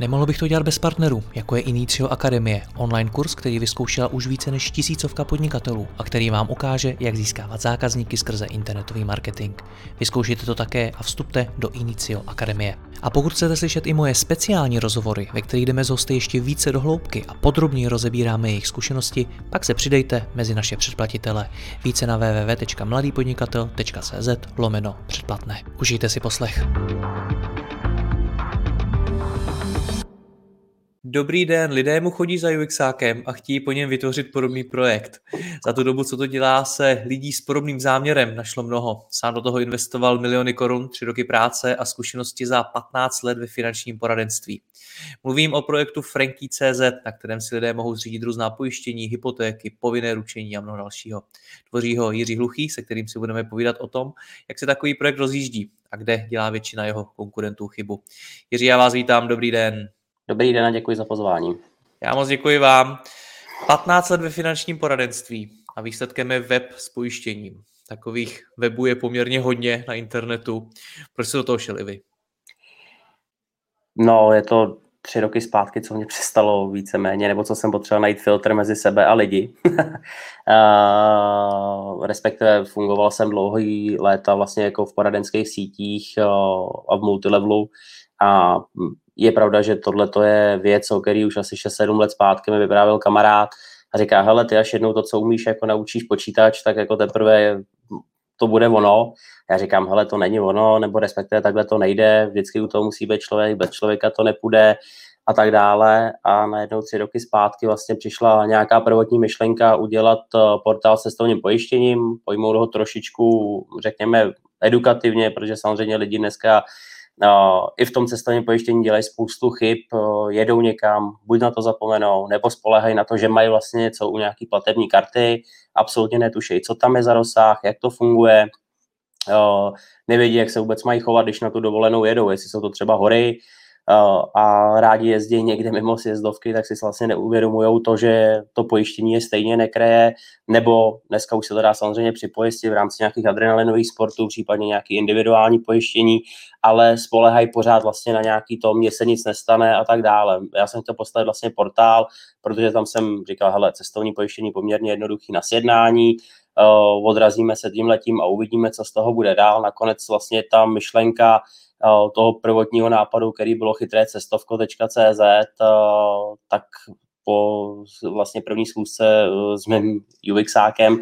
Nemohl bych to dělat bez partnerů, jako je Inicio Akademie, online kurz, který vyzkoušela už více než tisícovka podnikatelů a který vám ukáže, jak získávat zákazníky skrze internetový marketing. Vyzkoušejte to také a vstupte do Inicio Akademie. A pokud chcete slyšet i moje speciální rozhovory, ve kterých jdeme z hosty ještě více do hloubky a podrobně rozebíráme jejich zkušenosti, pak se přidejte mezi naše předplatitele. Více na www.mladýpodnikatel.cz lomeno předplatné. Užijte si poslech. Dobrý den, lidé mu chodí za UXákem a chtějí po něm vytvořit podobný projekt. Za tu dobu, co to dělá, se lidí s podobným záměrem našlo mnoho. Sám do toho investoval miliony korun, tři roky práce a zkušenosti za 15 let ve finančním poradenství. Mluvím o projektu Franky.cz, na kterém si lidé mohou zřídit různá pojištění, hypotéky, povinné ručení a mnoho dalšího. Tvoří ho Jiří Hluchý, se kterým si budeme povídat o tom, jak se takový projekt rozjíždí a kde dělá většina jeho konkurentů chybu. Jiří, já vás vítám, dobrý den. Dobrý den a děkuji za pozvání. Já moc děkuji vám. 15 let ve finančním poradenství a výsledkem je web s pojištěním. Takových webů je poměrně hodně na internetu. Proč se do toho šeli vy? No, je to tři roky zpátky, co mě přestalo víceméně, nebo co jsem potřeboval najít filtr mezi sebe a lidi. respektive fungoval jsem dlouhý léta vlastně jako v poradenských sítích a v multilevelu a je pravda, že tohle je věc, o který už asi 6-7 let zpátky mi vyprávěl kamarád a říká, hele, ty až jednou to, co umíš, jako naučíš počítač, tak jako teprve to bude ono. Já říkám, hele, to není ono, nebo respektive takhle to nejde, vždycky u toho musí být člověk, bez člověka to nepůjde a tak dále. A najednou tři roky zpátky vlastně přišla nějaká prvotní myšlenka udělat eh, portál se cestovním pojištěním, pojmout ho trošičku, řekněme, edukativně, protože samozřejmě lidi dneska I v tom cestovním pojištění dělají spoustu chyb, jedou někam, buď na to zapomenou, nebo spolehají na to, že mají vlastně něco u nějaký platební karty, absolutně netušejí, co tam je za rozsah, jak to funguje, nevědí, jak se vůbec mají chovat, když na tu dovolenou jedou, jestli jsou to třeba hory, a rádi jezdí někde mimo sjezdovky, tak si vlastně neuvědomují to, že to pojištění je stejně nekreje, nebo dneska už se to dá samozřejmě připojistit v rámci nějakých adrenalinových sportů, případně nějaký individuální pojištění, ale spolehají pořád vlastně na nějaký to, mně se nic nestane a tak dále. Já jsem chtěl postavit vlastně portál, protože tam jsem říkal, hele, cestovní pojištění poměrně jednoduchý na sjednání, odrazíme se tím letím a uvidíme, co z toho bude dál. Nakonec vlastně ta myšlenka toho prvotního nápadu, který bylo chytré cestovko.cz, tak po vlastně první schůzce e, s mým UXákem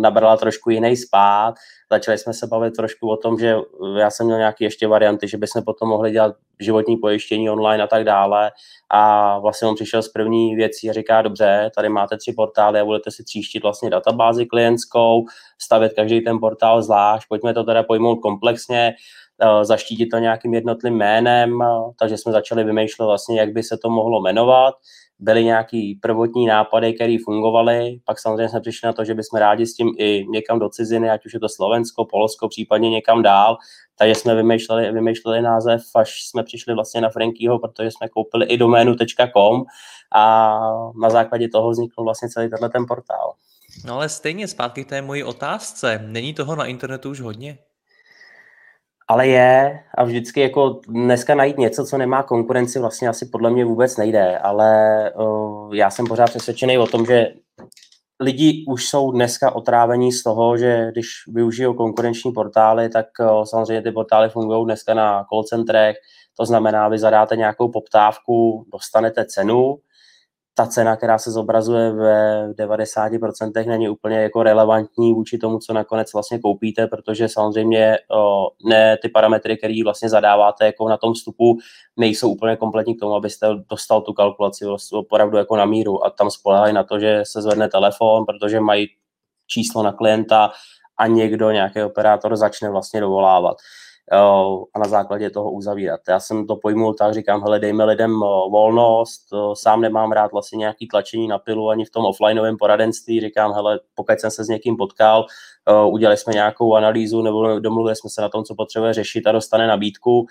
nabrala trošku jiný spát. Začali jsme se bavit trošku o tom, že já jsem měl nějaké ještě varianty, že bychom potom mohli dělat životní pojištění online a tak dále. A vlastně on přišel s první věcí a říká, dobře, tady máte tři portály a budete si tříštit vlastně databázi klientskou, stavět každý ten portál zvlášť, pojďme to teda pojmout komplexně, Eh, zaštítit to nějakým jednotlivým jménem, eh, takže jsme začali vymýšlet vlastně, jak by se to mohlo jmenovat. Byly nějaký prvotní nápady, které fungovaly, pak samozřejmě jsme přišli na to, že bychom rádi s tím i někam do ciziny, ať už je to Slovensko, Polsko, případně někam dál, takže jsme vymýšleli, vymýšleli název, až jsme přišli vlastně na Frankyho, protože jsme koupili i doménu.com a na základě toho vznikl vlastně celý tenhle ten portál. No ale stejně zpátky k té mojí otázce. Není toho na internetu už hodně? Ale je a vždycky jako dneska najít něco, co nemá konkurenci, vlastně asi podle mě vůbec nejde, ale uh, já jsem pořád přesvědčený o tom, že lidi už jsou dneska otrávení z toho, že když využijou konkurenční portály, tak uh, samozřejmě ty portály fungují dneska na call centrech, to znamená, vy zadáte nějakou poptávku, dostanete cenu, ta cena, která se zobrazuje ve 90% není úplně jako relevantní vůči tomu, co nakonec vlastně koupíte, protože samozřejmě o, ne ty parametry, které vlastně zadáváte jako na tom vstupu, nejsou úplně kompletní k tomu, abyste dostal tu kalkulaci opravdu jako na míru. A tam spolehají na to, že se zvedne telefon, protože mají číslo na klienta a někdo, nějaký operátor začne vlastně dovolávat a na základě toho uzavírat. Já jsem to pojmul tak, říkám, hele, dejme lidem volnost, sám nemám rád vlastně nějaký tlačení na pilu ani v tom offlineovém poradenství, říkám, hele, pokud jsem se s někým potkal, udělali jsme nějakou analýzu nebo domluvili jsme se na tom, co potřebuje řešit a dostane nabídku,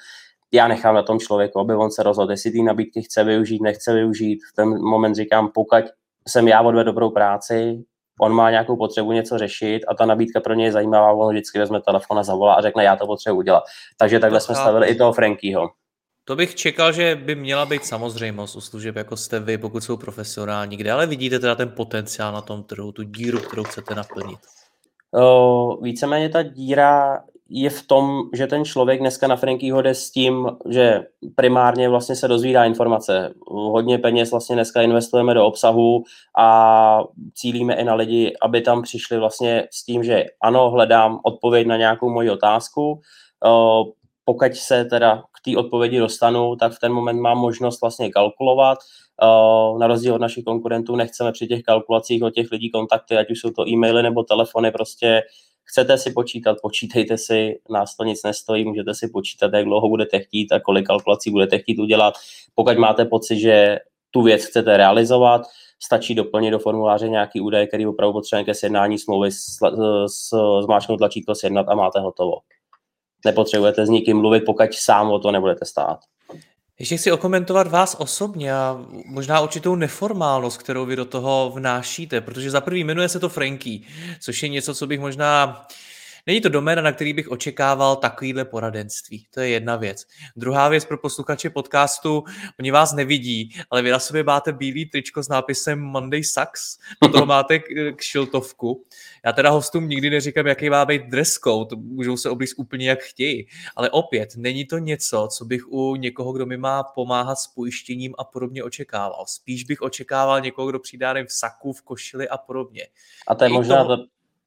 já nechám na tom člověku, aby on se rozhodl, jestli ty nabídky chce využít, nechce využít. V ten moment říkám, pokud jsem já odvedl dobrou práci, on má nějakou potřebu něco řešit a ta nabídka pro něj je zajímavá, on vždycky vezme telefon a zavolá a řekne, já to potřebuji udělat. Takže takhle to jsme stavili i toho Frankyho. To bych čekal, že by měla být samozřejmost u služeb, jako jste vy, pokud jsou profesionální. Kde ale vidíte teda ten potenciál na tom trhu, tu díru, kterou chcete naplnit? O, víceméně ta díra je v tom, že ten člověk dneska na Frankyho jde s tím, že primárně vlastně se dozvídá informace. Hodně peněz vlastně dneska investujeme do obsahu a cílíme i na lidi, aby tam přišli vlastně s tím, že ano, hledám odpověď na nějakou moji otázku, pokud se teda k té odpovědi dostanu, tak v ten moment mám možnost vlastně kalkulovat. Na rozdíl od našich konkurentů nechceme při těch kalkulacích od těch lidí kontakty, ať už jsou to e-maily nebo telefony, prostě chcete si počítat, počítejte si, nás to nic nestojí, můžete si počítat, jak dlouho budete chtít a kolik kalkulací budete chtít udělat. Pokud máte pocit, že tu věc chcete realizovat, stačí doplnit do formuláře nějaký údaj, který opravdu potřebujete ke sjednání smlouvy, zmáčknout tlačítko sjednat a máte hotovo nepotřebujete s nikým mluvit, pokud sám o to nebudete stát. Ještě chci okomentovat vás osobně a možná určitou neformálnost, kterou vy do toho vnášíte, protože za prvý jmenuje se to Franky, což je něco, co bych možná Není to doména, na který bych očekával takovýhle poradenství. To je jedna věc. Druhá věc pro posluchače podcastu, oni vás nevidí, ale vy na sobě máte bílý tričko s nápisem Monday Sucks, potom máte k šiltovku. Já teda hostům nikdy neříkám, jaký má být dress code, můžou se oblíct úplně jak chtějí, ale opět, není to něco, co bych u někoho, kdo mi má pomáhat s pojištěním a podobně očekával. Spíš bych očekával někoho, kdo přijde v saku, v košili a podobně. A to je možná to,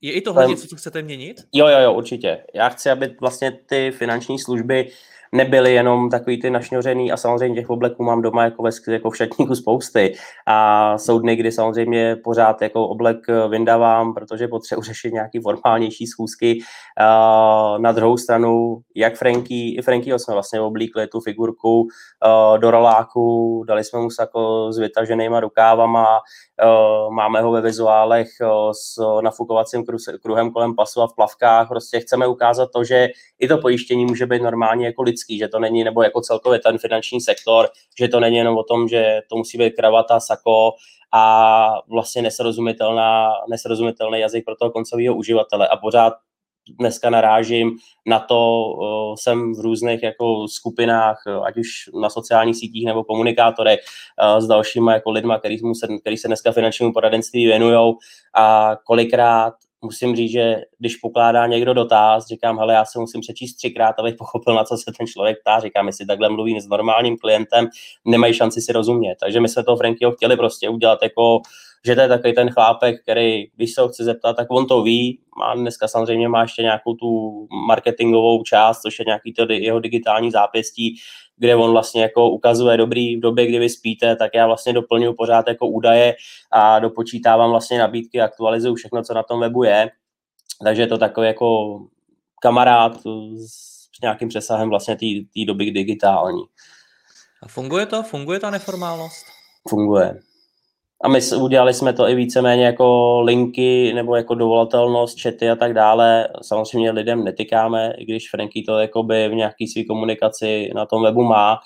je i tohle něco, co chcete měnit? Jo, jo, jo, určitě. Já chci, aby vlastně ty finanční služby nebyly jenom takový ty našňořený a samozřejmě těch obleků mám doma jako, ve, jako v šatníku spousty a jsou dny, kdy samozřejmě pořád jako oblek vyndávám, protože potřebuji řešit nějaký formálnější schůzky. na druhou stranu, jak Franky, i Frankyho jsme vlastně oblíkli tu figurku do roláku, dali jsme mu sako s vytaženýma rukávama, máme ho ve vizuálech s nafukovacím kruhem kolem pasu a v plavkách. Prostě chceme ukázat to, že i to pojištění může být normálně jako lidský, že to není, nebo jako celkově ten finanční sektor, že to není jenom o tom, že to musí být kravata, sako a vlastně nesrozumitelná, nesrozumitelný jazyk pro toho koncového uživatele. A pořád dneska narážím na to, jsem v různých jako skupinách, ať už na sociálních sítích nebo komunikátorech s dalšíma jako lidma, který, se, který se dneska finančnímu poradenství věnují a kolikrát musím říct, že když pokládá někdo dotaz, říkám, hele, já se musím přečíst třikrát, abych pochopil, na co se ten člověk ptá. Říkám, jestli takhle mluví s normálním klientem, nemají šanci si rozumět. Takže my jsme toho Frankyho chtěli prostě udělat jako že to je takový ten chlápek, který, když se ho chce zeptat, tak on to ví. Má, dneska samozřejmě má ještě nějakou tu marketingovou část, což je nějaký to jeho digitální zápěstí, kde on vlastně jako ukazuje dobrý v době, kdy vy spíte, tak já vlastně doplňuji pořád jako údaje a dopočítávám vlastně nabídky, aktualizuju všechno, co na tom webu je. Takže je to takový jako kamarád s nějakým přesahem vlastně té doby digitální. A funguje to? Funguje ta neformálnost? Funguje. A my udělali jsme to i víceméně jako linky nebo jako dovolatelnost, čety a tak dále. Samozřejmě lidem netykáme, i když Franky to jakoby v nějaký své komunikaci na tom webu má,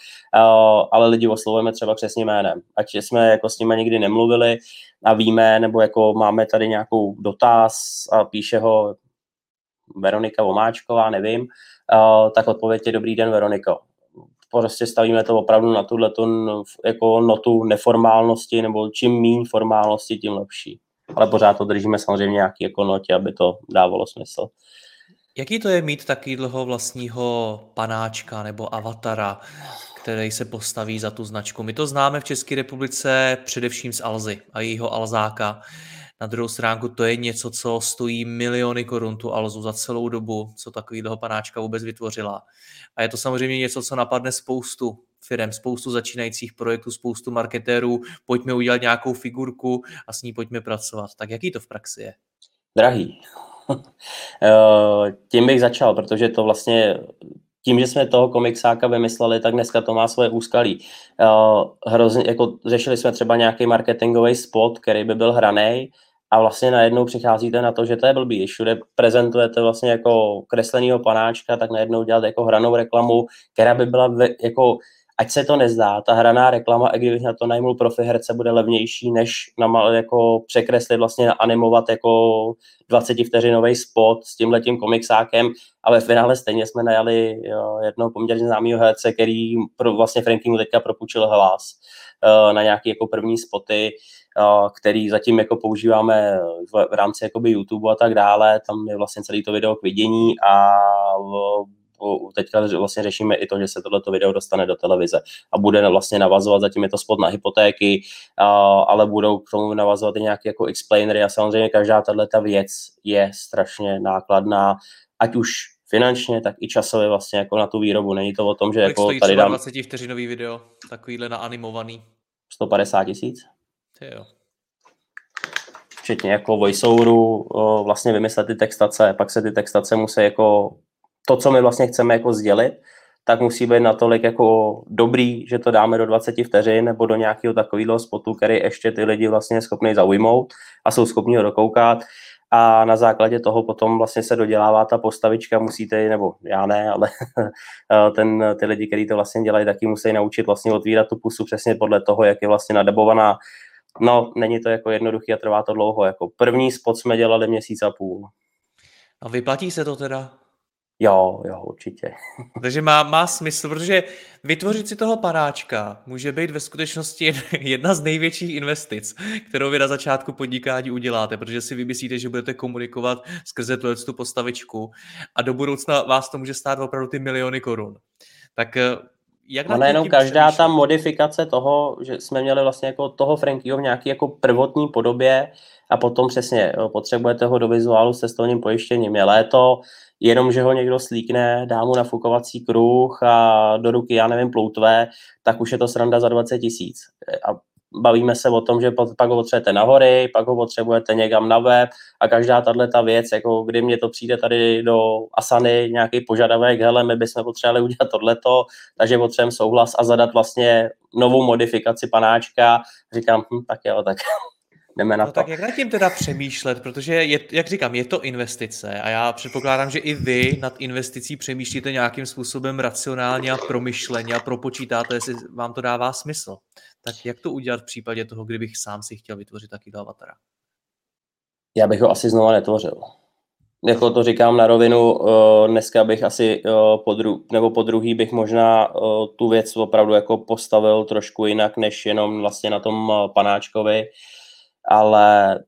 ale lidi oslovujeme třeba přesně jménem. Ať jsme jako s nimi nikdy nemluvili a víme, nebo jako máme tady nějakou dotaz a píše ho Veronika Vomáčková, nevím, tak odpověď je dobrý den Veroniko prostě stavíme to opravdu na tuhle jako notu neformálnosti, nebo čím méně formálnosti, tím lepší. Ale pořád to držíme samozřejmě nějaký jako notě, aby to dávalo smysl. Jaký to je mít taky dlouho vlastního panáčka nebo avatara, který se postaví za tu značku? My to známe v České republice především z Alzy a jejího Alzáka. Na druhou stránku to je něco, co stojí miliony korun tu Alzu za celou dobu, co takovýhle panáčka vůbec vytvořila. A je to samozřejmě něco, co napadne spoustu firm, spoustu začínajících projektů, spoustu marketérů. Pojďme udělat nějakou figurku a s ní pojďme pracovat. Tak jaký to v praxi je? Drahý. Eh, tím bych začal, protože to vlastně tím, že jsme toho komiksáka vymysleli, tak dneska to má svoje úskalí. Uh, hrozně, jako řešili jsme třeba nějaký marketingový spot, který by byl hraný a vlastně najednou přicházíte na to, že to je blbý. Když všude prezentujete vlastně jako kreslenýho panáčka, tak najednou dělat jako hranou reklamu, která by byla ve, jako ať se to nezdá, ta hraná reklama, i kdybych na to najmul profi herce, bude levnější, než na, jako překreslit, vlastně animovat jako 20 vteřinový spot s tímhletím komiksákem, ale v finále stejně jsme najali jo, jednoho poměrně známého herce, který pro, vlastně Frankingu teďka propučil hlas uh, na nějaké jako první spoty, uh, který zatím jako používáme v, v rámci YouTube a tak dále, tam je vlastně celý to video k vidění a teďka vlastně řešíme i to, že se tohleto video dostane do televize a bude vlastně navazovat, zatím je to spod na hypotéky, ale budou k tomu navazovat i nějaké jako explainery a samozřejmě každá tato věc je strašně nákladná, ať už finančně, tak i časově vlastně jako na tu výrobu. Není to o tom, že Kolik jako stojí tady dám... 20 vteřinový video, takovýhle na animovaný? 150 tisíc. jo. Včetně jako voiceoveru, vlastně vymyslet ty textace, pak se ty textace musí jako to, co my vlastně chceme jako sdělit, tak musí být natolik jako dobrý, že to dáme do 20 vteřin nebo do nějakého takového spotu, který ještě ty lidi vlastně schopný zaujmout a jsou schopni ho dokoukat a na základě toho potom vlastně se dodělává ta postavička, musíte, nebo já ne, ale ten, ty lidi, kteří to vlastně dělají, taky musí naučit vlastně otvírat tu pusu přesně podle toho, jak je vlastně nadebovaná. No, není to jako jednoduchý a trvá to dlouho. Jako první spot jsme dělali měsíc a půl. A vyplatí se to teda? Jo, jo, určitě. Takže má, má smysl, protože vytvořit si toho panáčka může být ve skutečnosti jedna z největších investic, kterou vy na začátku podnikání uděláte, protože si vymyslíte, že budete komunikovat skrze tu postavičku a do budoucna vás to může stát opravdu ty miliony korun. Tak eh, jak na jenom každá ta modifikace toho, že jsme měli vlastně jako toho Frankyho v nějaký jako prvotní podobě a potom přesně potřebujete ho do vizuálu s cestovním pojištěním. Je léto, jenom, že ho někdo slíkne, dá mu nafukovací kruh a do ruky, já nevím, ploutve, tak už je to sranda za 20 tisíc. A bavíme se o tom, že pak ho potřebujete na hory, pak ho potřebujete někam na web a každá tahle ta věc, jako kdy mě to přijde tady do Asany, nějaký požadavek, hele, my bychom potřebovali udělat tohleto, takže potřebujeme souhlas a zadat vlastně novou modifikaci panáčka. Říkám, hm, tak jo, tak jdeme na no, to. Tak jak nad tím teda přemýšlet, protože je, jak říkám, je to investice a já předpokládám, že i vy nad investicí přemýšlíte nějakým způsobem racionálně a promyšleně a propočítáte, jestli vám to dává smysl. Tak jak to udělat v případě toho, kdybych sám si chtěl vytvořit takovýhle avatara? Já bych ho asi znova netvořil. Jako to říkám na rovinu, eh, dneska bych asi eh, po dru- nebo po druhý bych možná eh, tu věc opravdu jako postavil trošku jinak, než jenom vlastně na tom panáčkovi ale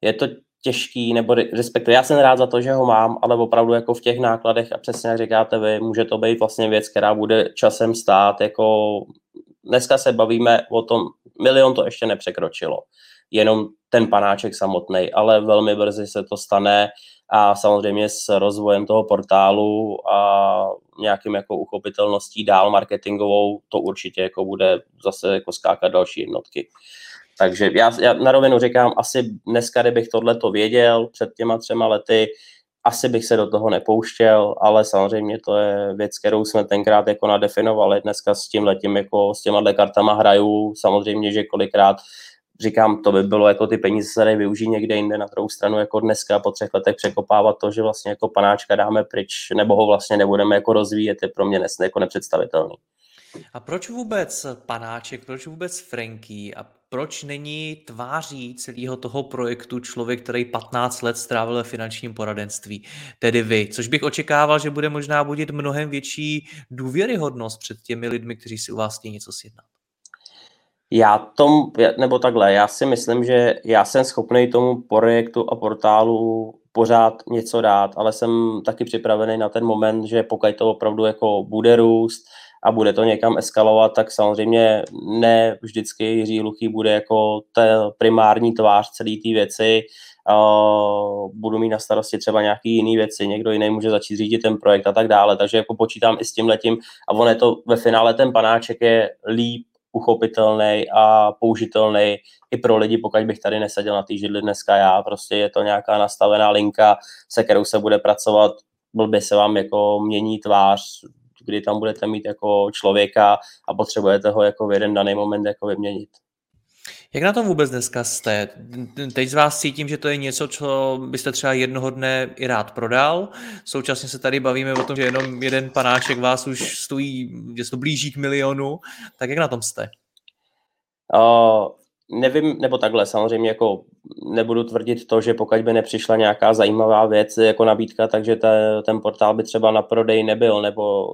je to těžký, nebo respektive já jsem rád za to, že ho mám, ale opravdu jako v těch nákladech a přesně jak říkáte vy, může to být vlastně věc, která bude časem stát, jako dneska se bavíme o tom, milion to ještě nepřekročilo, jenom ten panáček samotný, ale velmi brzy se to stane a samozřejmě s rozvojem toho portálu a nějakým jako uchopitelností dál marketingovou, to určitě jako bude zase jako skákat další jednotky. Takže já, já na rovinu říkám, asi dneska, kdybych tohle to věděl před těma třema lety, asi bych se do toho nepouštěl, ale samozřejmě to je věc, kterou jsme tenkrát jako nadefinovali. Dneska s tím letím jako s těma kartama hraju, samozřejmě, že kolikrát říkám, to by bylo jako ty peníze se tady využít někde jinde na druhou stranu jako dneska po třech letech překopávat to, že vlastně jako panáčka dáme pryč, nebo ho vlastně nebudeme jako rozvíjet, je pro mě nes, jako nepředstavitelný. A proč vůbec panáček, proč vůbec Franky a proč není tváří celého toho projektu člověk, který 15 let strávil ve finančním poradenství, tedy vy, což bych očekával, že bude možná budit mnohem větší důvěryhodnost před těmi lidmi, kteří si u vás chtějí něco sjednat. Já tom, nebo takhle, já si myslím, že já jsem schopný tomu projektu a portálu pořád něco dát, ale jsem taky připravený na ten moment, že pokud to opravdu jako bude růst a bude to někam eskalovat, tak samozřejmě ne vždycky Jiří Luchý bude jako ta primární tvář celé té věci, budu mít na starosti třeba nějaký jiný věci, někdo jiný může začít řídit ten projekt a tak dále, takže jako počítám i s tím letím a on je to ve finále ten panáček je líp uchopitelný a použitelný i pro lidi, pokud bych tady neseděl na té židli dneska já. Prostě je to nějaká nastavená linka, se kterou se bude pracovat, blbě se vám jako mění tvář, kdy tam budete mít jako člověka a potřebujete ho jako v jeden daný moment jako vyměnit. Jak na tom vůbec dneska jste? Teď z vás cítím, že to je něco, co byste třeba jednoho dne i rád prodal. Současně se tady bavíme o tom, že jenom jeden panáček vás už stojí, že se to blíží k milionu. Tak jak na tom jste? Uh, nevím, nebo takhle, samozřejmě jako nebudu tvrdit to, že pokud by nepřišla nějaká zajímavá věc jako nabídka, takže te, ten portál by třeba na prodej nebyl, nebo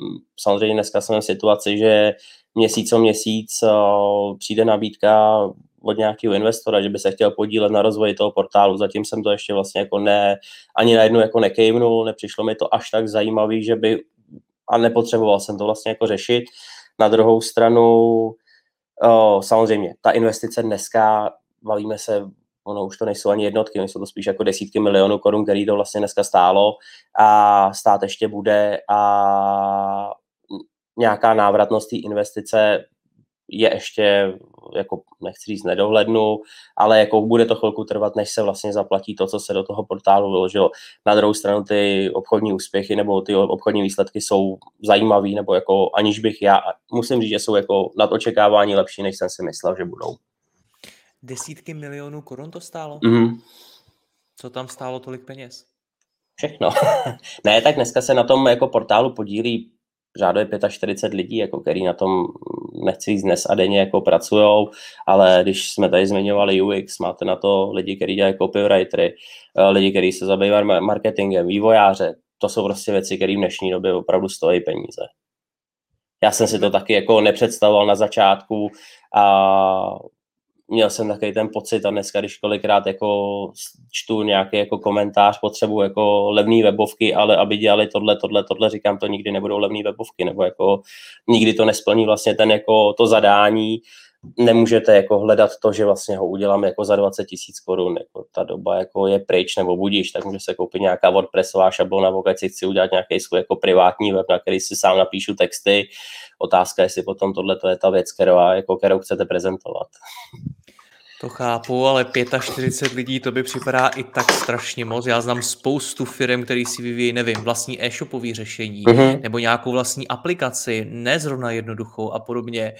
mm, samozřejmě dneska jsme v situaci, že měsíc o měsíc uh, přijde nabídka od nějakého investora, že by se chtěl podílet na rozvoji toho portálu. Zatím jsem to ještě vlastně jako ne, ani najednou jako nekejvnul, nepřišlo mi to až tak zajímavý, že by, a nepotřeboval jsem to vlastně jako řešit. Na druhou stranu, uh, samozřejmě, ta investice dneska, bavíme se, ono už to nejsou ani jednotky, jsou to spíš jako desítky milionů korun, který to vlastně dneska stálo a stát ještě bude a nějaká návratnost té investice je ještě, jako nechci říct nedohlednu, ale jako bude to chvilku trvat, než se vlastně zaplatí to, co se do toho portálu vyložilo. Na druhou stranu ty obchodní úspěchy nebo ty obchodní výsledky jsou zajímavý, nebo jako aniž bych já, musím říct, že jsou jako nad očekávání lepší, než jsem si myslel, že budou. Desítky milionů korun to stálo? Mm-hmm. Co tam stálo tolik peněz? Všechno. ne, tak dneska se na tom jako portálu podílí řádově 45 lidí, jako který na tom nechci jít dnes a denně jako pracujou, ale když jsme tady zmiňovali UX, máte na to lidi, kteří dělají copywritery, eh, lidi, kteří se zabývají marketingem, vývojáře, to jsou prostě věci, které v dnešní době opravdu stojí peníze. Já jsem si to taky jako nepředstavoval na začátku a měl jsem takový ten pocit a dneska, když kolikrát jako čtu nějaký jako komentář, potřebu jako levné webovky, ale aby dělali tohle, tohle, tohle, říkám, to nikdy nebudou levné webovky, nebo jako nikdy to nesplní vlastně ten jako to zadání, nemůžete jako hledat to, že vlastně ho udělám jako za 20 tisíc korun, jako ta doba jako je pryč nebo budíš, tak může se koupit nějaká WordPressová šablona, pokud si chci udělat nějaký svůj jako privátní web, na který si sám napíšu texty. Otázka, jestli potom tohle to je ta věc, kterou, jako, kterou chcete prezentovat. To chápu, ale 45 lidí to by připadá i tak strašně moc. Já znám spoustu firm, který si vyvíjí, nevím, vlastní e-shopové řešení uh-huh. nebo nějakou vlastní aplikaci, nezrovna jednoduchou a podobně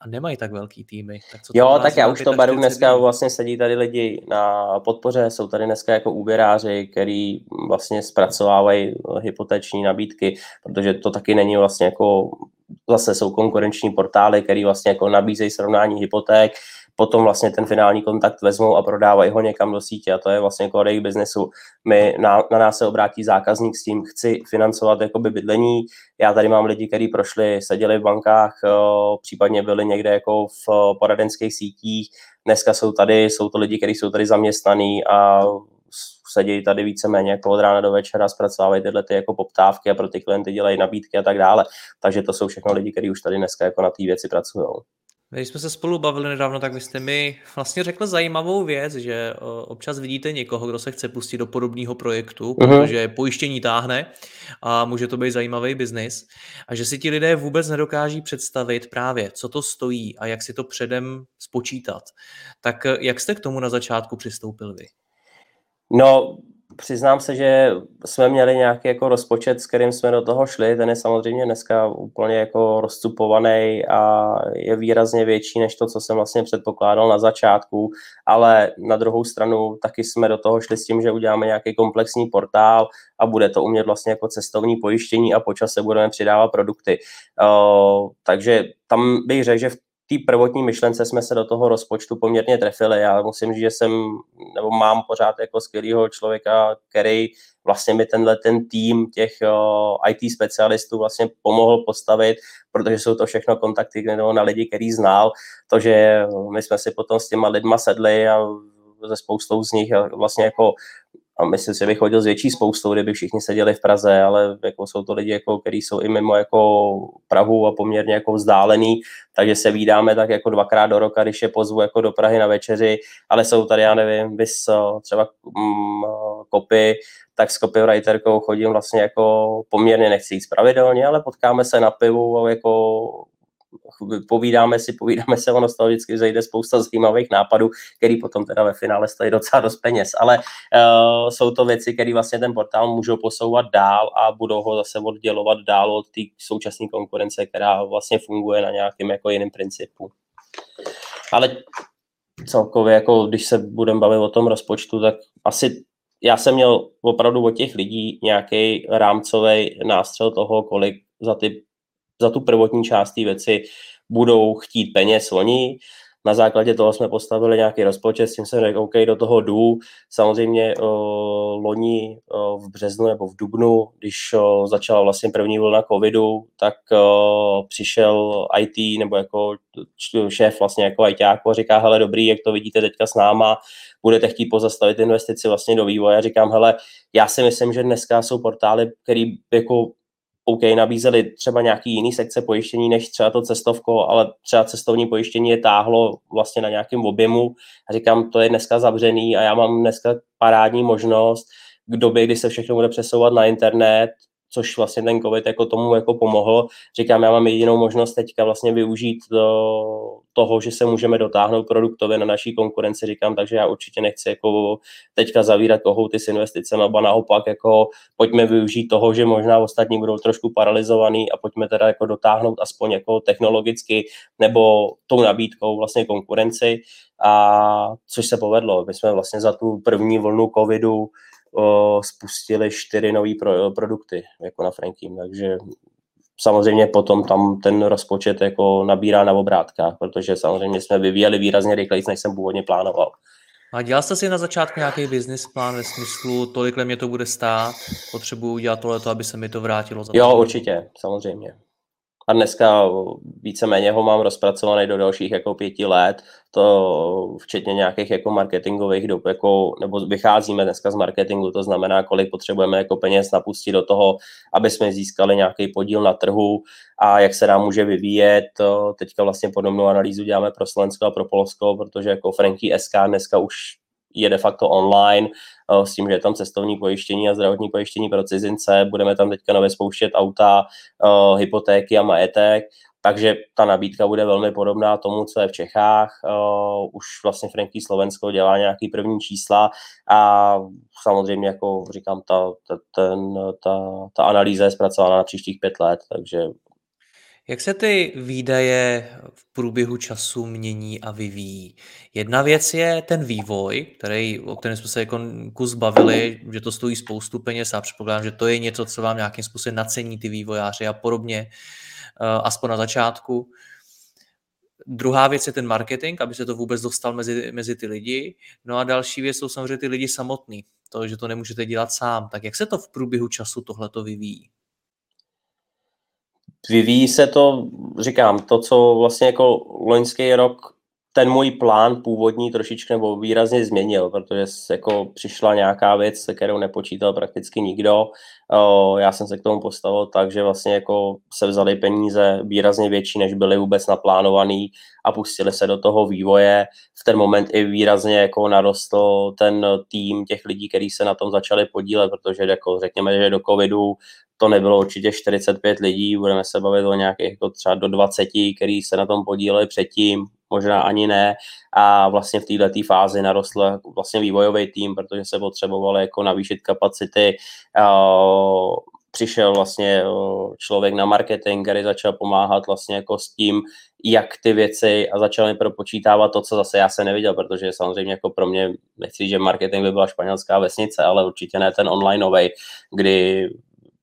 a nemají tak velký týmy. Tak co jo, tak já už to beru dneska, lidí? vlastně sedí tady lidi na podpoře, jsou tady dneska jako úběráři, který vlastně zpracovávají hypoteční nabídky, protože to taky není vlastně jako, zase jsou konkurenční portály, který vlastně jako nabízejí srovnání hypoték, potom vlastně ten finální kontakt vezmou a prodávají ho někam do sítě a to je vlastně core jejich biznesu. My, na, na nás se obrátí zákazník s tím, chci financovat jakoby bydlení, já tady mám lidi, kteří prošli, seděli v bankách, případně byli někde jako v poradenských sítích, dneska jsou tady, jsou to lidi, kteří jsou tady zaměstnaný a sedí tady víceméně jako od rána do večera, zpracovávají tyhle ty jako poptávky a pro ty klienty dělají nabídky a tak dále. Takže to jsou všechno lidi, kteří už tady dneska jako na té věci pracují. Když jsme se spolu bavili nedávno, tak vy jste mi vlastně řekl zajímavou věc, že občas vidíte někoho, kdo se chce pustit do podobného projektu, uh-huh. protože pojištění táhne a může to být zajímavý biznis a že si ti lidé vůbec nedokáží představit právě, co to stojí a jak si to předem spočítat. Tak jak jste k tomu na začátku přistoupil vy? No, přiznám se, že jsme měli nějaký jako rozpočet, s kterým jsme do toho šli. Ten je samozřejmě dneska úplně jako rozcupovaný a je výrazně větší než to, co jsem vlastně předpokládal na začátku, ale na druhou stranu taky jsme do toho šli s tím, že uděláme nějaký komplexní portál a bude to umět vlastně jako cestovní pojištění a počas se budeme přidávat produkty. Uh, takže tam bych řekl, že v té prvotní myšlence jsme se do toho rozpočtu poměrně trefili. Já musím říct, že jsem, nebo mám pořád jako skvělého člověka, který vlastně mi tenhle ten tým těch IT specialistů vlastně pomohl postavit, protože jsou to všechno kontakty na lidi, který znal. To, že my jsme si potom s těma lidma sedli a ze spoustou z nich vlastně jako a myslím si, že bych chodil s větší spoustou, kdyby všichni seděli v Praze, ale jako jsou to lidi, jako, kteří jsou i mimo jako Prahu a poměrně jako vzdálený, takže se vídáme tak jako dvakrát do roka, když je pozvu jako do Prahy na večeři, ale jsou tady, já nevím, bys třeba mm, kopy, tak s copywriterkou chodím vlastně jako poměrně, nechci jít pravidelně, ale potkáme se na pivu a jako povídáme si, povídáme se, ono z toho vždycky zajde spousta zajímavých nápadů, který potom teda ve finále stojí docela dost peněz, ale uh, jsou to věci, které vlastně ten portál můžou posouvat dál a budou ho zase oddělovat dál od té současné konkurence, která vlastně funguje na nějakém jako jiném principu. Ale celkově, jako když se budeme bavit o tom rozpočtu, tak asi já jsem měl opravdu od těch lidí nějaký rámcový nástřel toho, kolik za, ty, za tu prvotní část té věci budou chtít peněz oni na základě toho jsme postavili nějaký rozpočet, s tím jsem řekl, OK, do toho jdu. Samozřejmě uh, loni uh, v březnu nebo v dubnu, když uh, začala vlastně první vlna covidu, tak přišel IT nebo jako šéf vlastně jako ITáku a říká, hele dobrý, jak to vidíte teďka s náma, budete chtít pozastavit investici vlastně do vývoje. Já říkám, hele, já si myslím, že dneska jsou portály, které jako OK, nabízeli třeba nějaký jiný sekce pojištění než třeba to cestovko, ale třeba cestovní pojištění je táhlo vlastně na nějakém objemu. A říkám, to je dneska zavřený a já mám dneska parádní možnost k době, kdy se všechno bude přesouvat na internet, což vlastně ten covid jako tomu jako pomohl. Říkám, já mám jedinou možnost teďka vlastně využít do toho, že se můžeme dotáhnout produktově na naší konkurenci, říkám, takže já určitě nechci jako teďka zavírat kohouty s investicemi, nebo naopak jako pojďme využít toho, že možná ostatní budou trošku paralizovaný a pojďme teda jako dotáhnout aspoň jako technologicky nebo tou nabídkou vlastně konkurenci a což se povedlo. My jsme vlastně za tu první vlnu covidu o, spustili čtyři nové pro, produkty jako na Frankiem, takže samozřejmě potom tam ten rozpočet jako nabírá na obrátkách, protože samozřejmě jsme vyvíjeli výrazně rychleji, než jsem původně plánoval. A dělal jste si na začátku nějaký business plán ve smyslu, tolikle mě to bude stát, potřebuji udělat tohleto, aby se mi to vrátilo? Za jo, určitě, samozřejmě a dneska víceméně ho mám rozpracovaný do dalších jako pěti let, to včetně nějakých jako marketingových dob, jako, nebo vycházíme dneska z marketingu, to znamená, kolik potřebujeme jako peněz napustit do toho, aby jsme získali nějaký podíl na trhu a jak se nám může vyvíjet. Teďka vlastně podobnou analýzu děláme pro Slovensko a pro Polsko, protože jako Franky SK dneska už je de facto online eh, s tím, že je tam cestovní pojištění a zdravotní pojištění pro cizince. Budeme tam teďka nově spouštět auta, eh, hypotéky a majetek, takže ta nabídka bude velmi podobná tomu, co je v Čechách. Uh, už vlastně Franky Slovensko dělá nějaký první čísla a samozřejmě, jako říkám, ta, ta, ten, ta, ta analýza je zpracována na příštích pět let, takže jak se ty výdaje v průběhu času mění a vyvíjí? Jedna věc je ten vývoj, který, o kterém jsme se jako kus bavili, že to stojí spoustu peněz a předpokládám, že to je něco, co vám nějakým způsobem nacení ty vývojáři a podobně, eh, aspoň na začátku. Druhá věc je ten marketing, aby se to vůbec dostal mezi, mezi ty lidi. No a další věc jsou samozřejmě ty lidi samotní. To, že to nemůžete dělat sám. Tak jak se to v průběhu času tohleto vyvíjí? Vyvíjí se to, říkám, to, co vlastně jako loňský rok ten můj plán původní trošičku nebo výrazně změnil, protože jako přišla nějaká věc, se kterou nepočítal prakticky nikdo. Já jsem se k tomu postavil tak, že vlastně jako se vzali peníze výrazně větší, než byly vůbec naplánovaný a pustili se do toho vývoje. V ten moment i výrazně jako narostl ten tým těch lidí, kteří se na tom začali podílet, protože jako řekněme, že do covidu to nebylo určitě 45 lidí, budeme se bavit o nějakých jako třeba do 20, kteří se na tom podíleli předtím, možná ani ne. A vlastně v této fázi narostl vlastně vývojový tým, protože se potřebovalo jako navýšit kapacity. Přišel vlastně člověk na marketing, který začal pomáhat vlastně jako s tím, jak ty věci a začal mi propočítávat to, co zase já se neviděl, protože samozřejmě jako pro mě, nechci že marketing by byla španělská vesnice, ale určitě ne ten onlineový, kdy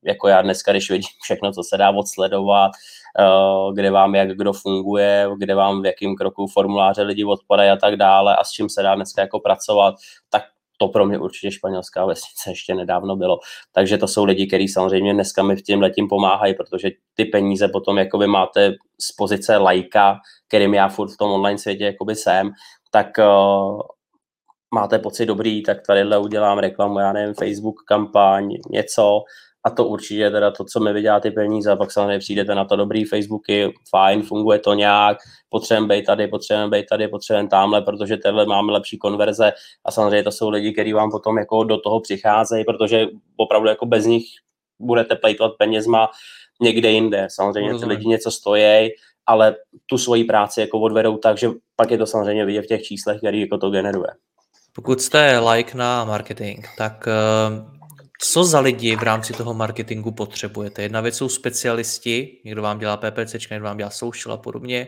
jako já dneska, když vidím všechno, co se dá odsledovat, eh, kde vám jak kdo funguje, kde vám v jakým kroku formuláře lidi odpadají a tak dále a s čím se dá dneska jako pracovat, tak to pro mě určitě španělská vesnice ještě nedávno bylo. Takže to jsou lidi, kteří samozřejmě dneska mi v tím letím pomáhají, protože ty peníze potom jako vy máte z pozice lajka, kterým já furt v tom online světě jakoby jsem, tak uh, máte pocit dobrý, tak tadyhle udělám reklamu, já nevím, Facebook kampaň, něco, a to určitě teda to, co mi vydělá ty peníze a pak samozřejmě přijdete na to dobrý Facebooky, fajn, funguje to nějak, potřebujeme být tady, potřebujeme být tady, potřebujeme tamhle, protože tenhle máme lepší konverze a samozřejmě to jsou lidi, kteří vám potom jako do toho přicházejí, protože opravdu jako bez nich budete plejtovat penězma někde jinde. Samozřejmě ty lidi něco stojí, ale tu svoji práci jako odvedou tak, že pak je to samozřejmě vidět v těch číslech, který jako to generuje. Pokud jste like na marketing, tak uh co za lidi v rámci toho marketingu potřebujete? Jedna věc jsou specialisti, někdo vám dělá PPC, někdo vám dělá social a podobně.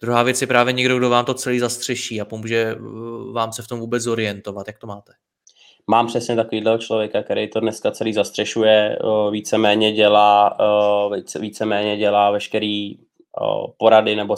Druhá věc je právě někdo, kdo vám to celý zastřeší a pomůže vám se v tom vůbec zorientovat. Jak to máte? Mám přesně takovýhle člověka, který to dneska celý zastřešuje, víceméně dělá, více, víceméně dělá veškerý porady, nebo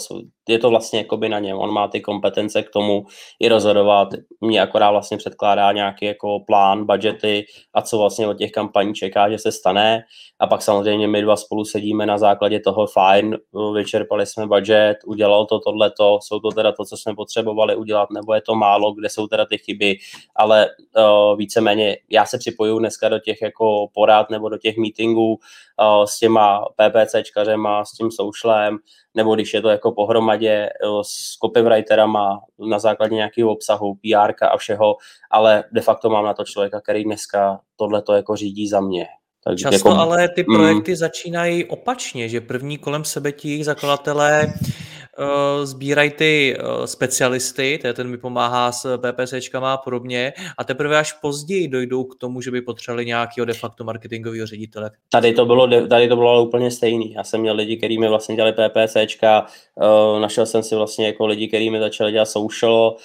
je to vlastně jakoby na něm. On má ty kompetence k tomu i rozhodovat. Mě akorát vlastně předkládá nějaký jako plán, budgety a co vlastně od těch kampaní čeká, že se stane. A pak samozřejmě my dva spolu sedíme na základě toho fajn, vyčerpali jsme budget, udělal to tohleto, jsou to teda to, co jsme potřebovali udělat, nebo je to málo, kde jsou teda ty chyby, ale uh, víceméně já se připoju dneska do těch jako porad nebo do těch meetingů uh, s těma PPCčkařema, s tím socialem, nebo když je to jako pohromadě s copywriterama na základě nějakého obsahu, PR a všeho, ale de facto mám na to člověka, který dneska tohle to jako řídí za mě. Tak Často jako, ale ty projekty mm. začínají opačně, že první kolem sebe ti zakladatelé uh, sbírají ty uh, specialisty, to ten mi pomáhá s PPCčkama a podobně, a teprve až později dojdou k tomu, že by potřebovali nějakého de facto marketingového ředitele. Tady to bylo, tady to bylo úplně stejný. Já jsem měl lidi, kteří mi vlastně dělali PPCčka, uh, našel jsem si vlastně jako lidi, kteří mi začali dělat social,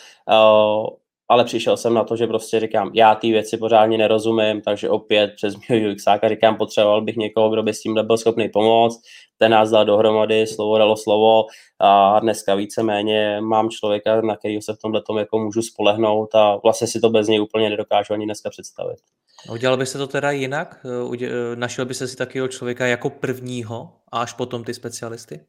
ale přišel jsem na to, že prostě říkám, já ty věci pořádně nerozumím, takže opět přes mého UXáka říkám, potřeboval bych někoho, kdo by s tím byl schopný pomoct, ten nás dal dohromady, slovo dalo slovo a dneska víceméně mám člověka, na kterého se v tomhle tom jako můžu spolehnout a vlastně si to bez něj úplně nedokážu ani dneska představit. Udělal byste to teda jinak? Našel byste si takového člověka jako prvního a až potom ty specialisty?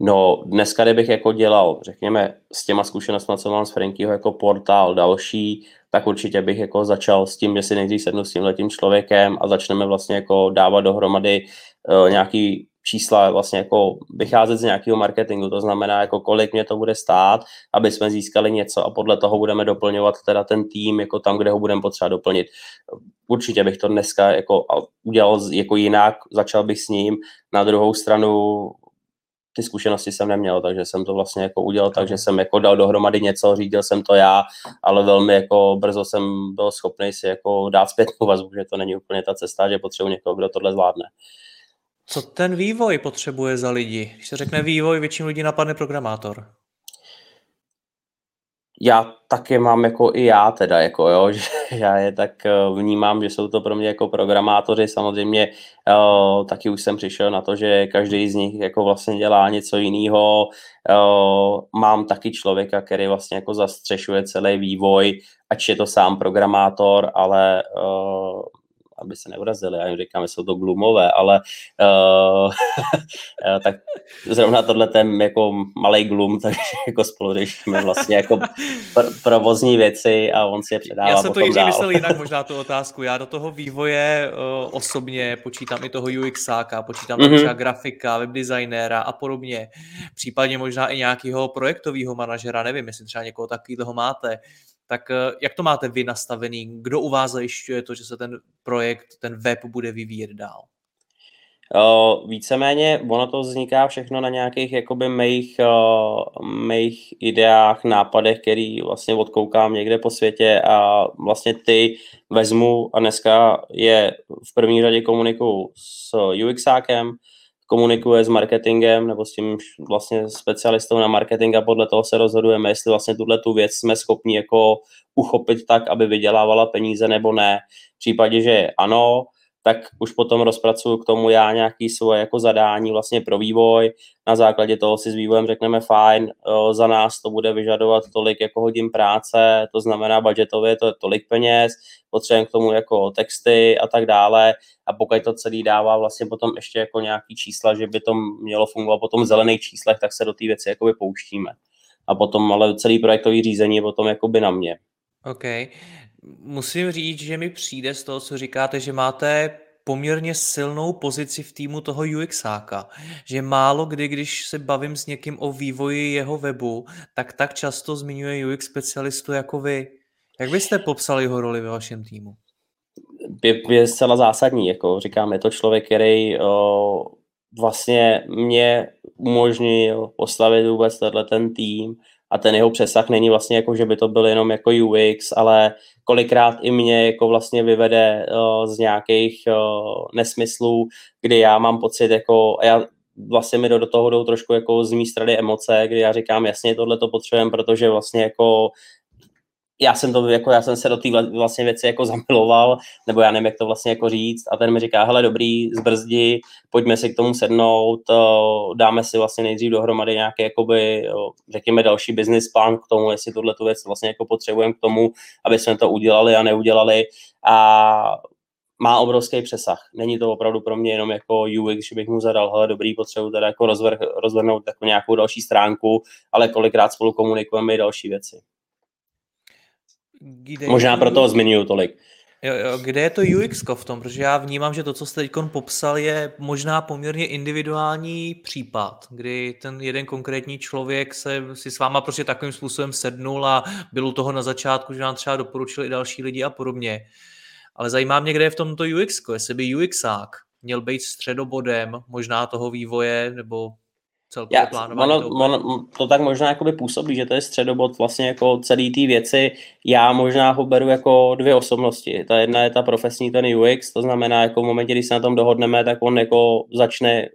No, dneska, kdybych jako dělal, řekněme, s těma zkušenostmi, co mám s Frankyho jako portál další, tak určitě bych jako začal s tím, že si nejdřív sednu s tímhletím člověkem a začneme vlastně jako dávat dohromady uh, nějaký čísla, vlastně jako vycházet z nějakého marketingu, to znamená, jako kolik mě to bude stát, aby jsme získali něco a podle toho budeme doplňovat teda ten tým jako tam, kde ho budeme potřeba doplnit. Určitě bych to dneska jako udělal jako jinak, začal bych s ním. Na druhou stranu ty zkušenosti jsem neměl, takže jsem to vlastně jako udělal, takže jsem jako dal dohromady něco, řídil jsem to já, ale velmi jako brzo jsem byl schopný si jako dát zpětnou vazbu, že to není úplně ta cesta, že potřebuji někoho, kdo tohle zvládne. Co ten vývoj potřebuje za lidi? Když se řekne vývoj, většinu lidí napadne programátor já taky mám jako i já teda, jako jo, že já je tak eh, vnímám, že jsou to pro mě jako programátoři, samozřejmě uh, taky už jsem přišel na to, že každý z nich jako vlastně dělá něco jiného, uh, mám taky člověka, který vlastně jako zastřešuje celý vývoj, ať je to sám programátor, ale uh, aby se neurazili, já jim říkám, že jsou to glumové, ale uh, tak zrovna tohle ten jako malý glum, takže jako spolu řešíme vlastně jako pr- provozní věci a on si je předává Já jsem to Jiří myslel jinak možná tu otázku. Já do toho vývoje uh, osobně počítám i toho UXáka, počítám mm-hmm. třeba grafika, webdesignéra a podobně. Případně možná i nějakého projektového manažera, nevím, jestli třeba někoho takového máte tak eh, jak to máte vy nastavený? Kdo u vás zajišťuje to, že se ten projekt, ten web bude vyvíjet dál? Víceméně ono to vzniká všechno na nějakých jakoby mých, mých ideách, nápadech, který vlastně odkoukám někde po světě a vlastně ty vezmu a dneska je v první řadě komunikuju s UXákem, komunikuje s marketingem nebo s tím vlastně specialistou na marketing a podle toho se rozhodujeme, jestli vlastně tuhle tu věc jsme schopni jako uchopit tak, aby vydělávala peníze nebo ne. V případě, že ano, tak už potom rozpracuju k tomu já nějaký svoje jako zadání vlastně pro vývoj. Na základě toho si s vývojem řekneme fajn, za nás to bude vyžadovat tolik jako hodin práce, to znamená budgetově to je tolik peněz, potřebujeme k tomu jako texty a tak dále a pokud to celý dává vlastně potom ještě jako nějaký čísla, že by to mělo fungovat potom v zelených číslech, tak se do té věci jakoby pouštíme. A potom ale celý projektový řízení je potom jakoby na mě. OK. Musím říct, že mi přijde z toho, co říkáte, že máte poměrně silnou pozici v týmu toho UXáka, že málo kdy, když se bavím s někým o vývoji jeho webu, tak tak často zmiňuje UX specialistu jako vy. Jak byste popsali jeho roli ve vašem týmu? Je, je zcela zásadní, jako říkám, je to člověk, který o, vlastně mě umožnil postavit vůbec tenhle ten tým, a ten jeho přesah není vlastně jako, že by to byl jenom jako UX, ale kolikrát i mě jako vlastně vyvede uh, z nějakých uh, nesmyslů, kdy já mám pocit jako, já vlastně mi do, do toho jdou trošku jako z mý strany emoce, kdy já říkám, jasně, tohle to potřebujeme, protože vlastně jako já jsem to, jako já jsem se do té vlastně věci jako zamiloval, nebo já nevím, jak to vlastně jako říct, a ten mi říká, hele, dobrý, zbrzdi, pojďme si k tomu sednout, dáme si vlastně nejdřív dohromady nějaký, jakoby, řekněme, další business plán k tomu, jestli tuhle tu věc vlastně jako potřebujeme k tomu, aby jsme to udělali a neudělali a má obrovský přesah. Není to opravdu pro mě jenom jako UX, že bych mu zadal, hele, dobrý, potřebuji teda jako rozvr, rozvrhnout jako nějakou další stránku, ale kolikrát spolu komunikujeme i další věci. Kde Možná proto toho zmiňuji tolik. Jo, jo, kde je to UX v tom? Protože já vnímám, že to, co jste teď popsal, je možná poměrně individuální případ, kdy ten jeden konkrétní člověk se si s váma prostě takovým způsobem sednul a byl u toho na začátku, že nám třeba doporučili i další lidi a podobně. Ale zajímá mě, kde je v tomto UX, jestli by UXák měl být středobodem možná toho vývoje nebo celkově plánování. Ono, ono, to tak možná jakoby působí, že to je středobod vlastně jako celý té věci. Já možná ho beru jako dvě osobnosti. Ta jedna je ta profesní, ten UX, to znamená jako v momentě, kdy se na tom dohodneme, tak on jako začne